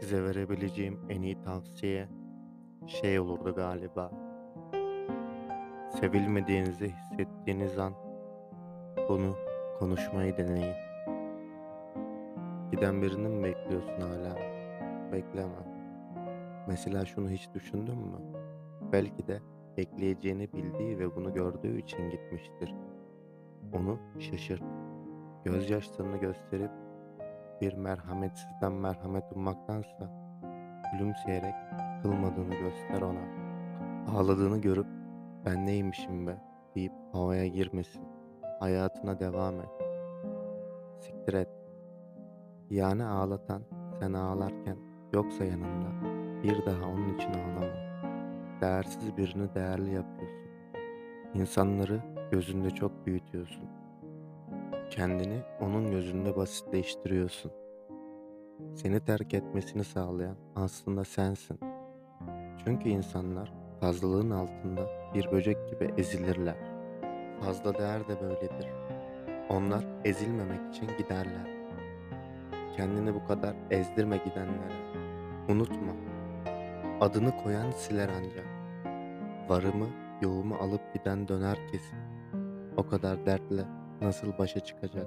Size verebileceğim en iyi tavsiye şey olurdu galiba. Sevilmediğinizi hissettiğiniz an bunu konuşmayı deneyin. Giden birini mi bekliyorsun hala? Bekleme. Mesela şunu hiç düşündün mü? Belki de bekleyeceğini bildiği ve bunu gördüğü için gitmiştir. Onu şaşırt. Gözyaşlarını gösterip bir merhametsizden merhamet ummaktansa gülümseyerek yıkılmadığını göster ona. Ağladığını görüp ben neymişim be deyip havaya girmesin. Hayatına devam et. Siktir et. Yani ağlatan sen ağlarken yoksa yanında bir daha onun için ağlama. Değersiz birini değerli yapıyorsun. İnsanları gözünde çok büyütüyorsun. Kendini onun gözünde basitleştiriyorsun. Seni terk etmesini sağlayan aslında sensin. Çünkü insanlar fazlalığın altında bir böcek gibi ezilirler. Fazla değer de böyledir. Onlar ezilmemek için giderler. Kendini bu kadar ezdirme gidenlere. Unutma. Adını koyan siler ancak. Varımı, yoğumu alıp giden döner kesin. O kadar dertle nasıl başa çıkacak?